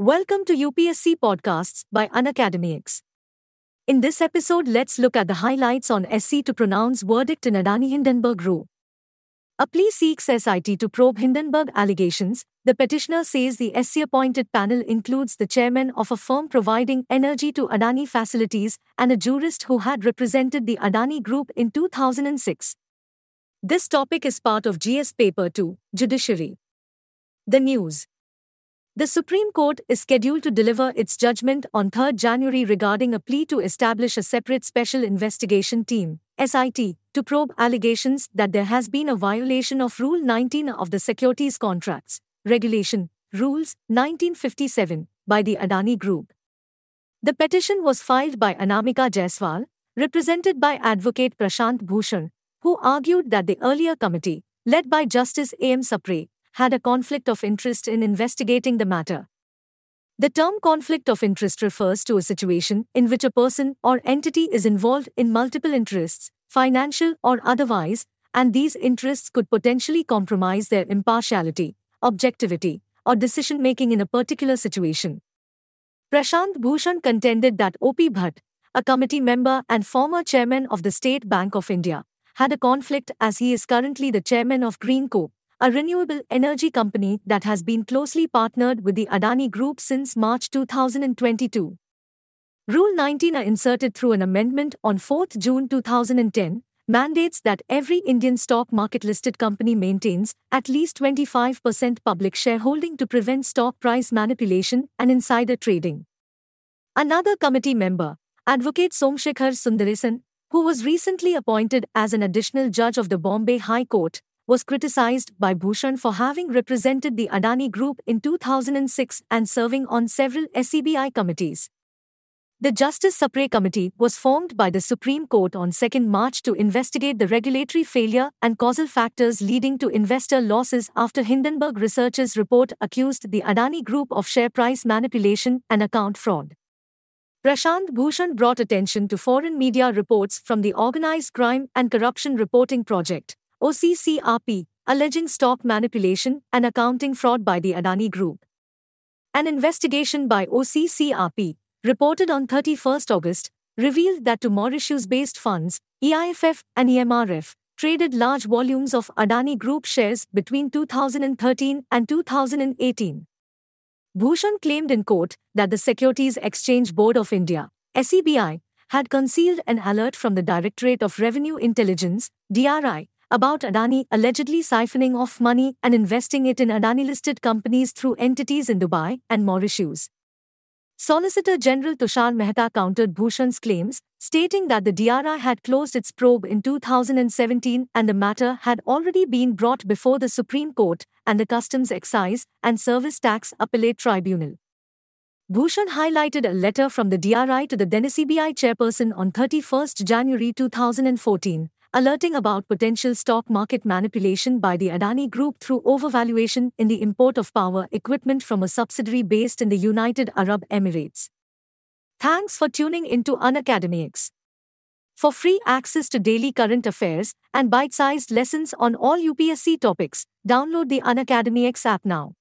Welcome to UPSC Podcasts by Unacademy. In this episode, let's look at the highlights on SC to pronounce verdict in Adani Hindenburg Row. A plea seeks SIT to probe Hindenburg allegations. The petitioner says the SC appointed panel includes the chairman of a firm providing energy to Adani facilities and a jurist who had represented the Adani Group in 2006. This topic is part of GS Paper 2, Judiciary. The news. The Supreme Court is scheduled to deliver its judgment on 3 January regarding a plea to establish a separate Special Investigation Team, SIT, to probe allegations that there has been a violation of Rule 19 of the Securities Contracts Regulation, Rules 1957, by the Adani Group. The petition was filed by Anamika Jaiswal, represented by Advocate Prashant Bhushan, who argued that the earlier committee, led by Justice A.M. Sapre, had a conflict of interest in investigating the matter. The term conflict of interest refers to a situation in which a person or entity is involved in multiple interests, financial or otherwise, and these interests could potentially compromise their impartiality, objectivity, or decision making in a particular situation. Prashant Bhushan contended that O.P. Bhatt, a committee member and former chairman of the State Bank of India, had a conflict as he is currently the chairman of Greenko, a renewable energy company that has been closely partnered with the Adani Group since March 2022. Rule 19 inserted through an amendment on 4 June 2010 mandates that every Indian stock market listed company maintains at least 25% public shareholding to prevent stock price manipulation and insider trading. Another committee member, Advocate Somshekhar Sundaresan, who was recently appointed as an additional judge of the Bombay High Court, was criticized by Bhushan for having represented the Adani Group in 2006 and serving on several SEBI committees. The Justice Sapre Committee was formed by the Supreme Court on 2 March to investigate the regulatory failure and causal factors leading to investor losses after Hindenburg Research's report accused the Adani Group of share price manipulation and account fraud. Prashant Bhushan brought attention to foreign media reports from the Organized Crime and Corruption Reporting Project, OCCRP, alleging stock manipulation and accounting fraud by the Adani Group. An investigation by OCCRP, reported on 31 August, revealed that two Mauritius based funds, EIFF and EMRF, traded large volumes of Adani Group shares between 2013 and 2018. Bhushan claimed in court that the Securities Exchange Board of India, SEBI, had concealed an alert from the Directorate of Revenue Intelligence, DRI, about Adani allegedly siphoning off money and investing it in Adani listed companies through entities in Dubai and Mauritius. Solicitor General Tushar Mehta countered Bhushan's claims, stating that the DRI had closed its probe in 2017 and the matter had already been brought before the Supreme Court and the Customs Excise and Service Tax Appellate Tribunal. Bhushan highlighted a letter from the DRI to the then SEBI chairperson on 31 January 2014, alerting about potential stock market manipulation by the Adani Group through overvaluation in the import of power equipment from a subsidiary based in the United Arab Emirates. Thanks for tuning into Unacademy. For free access to daily current affairs and bite sized lessons on all UPSC topics, download the Unacademy app now.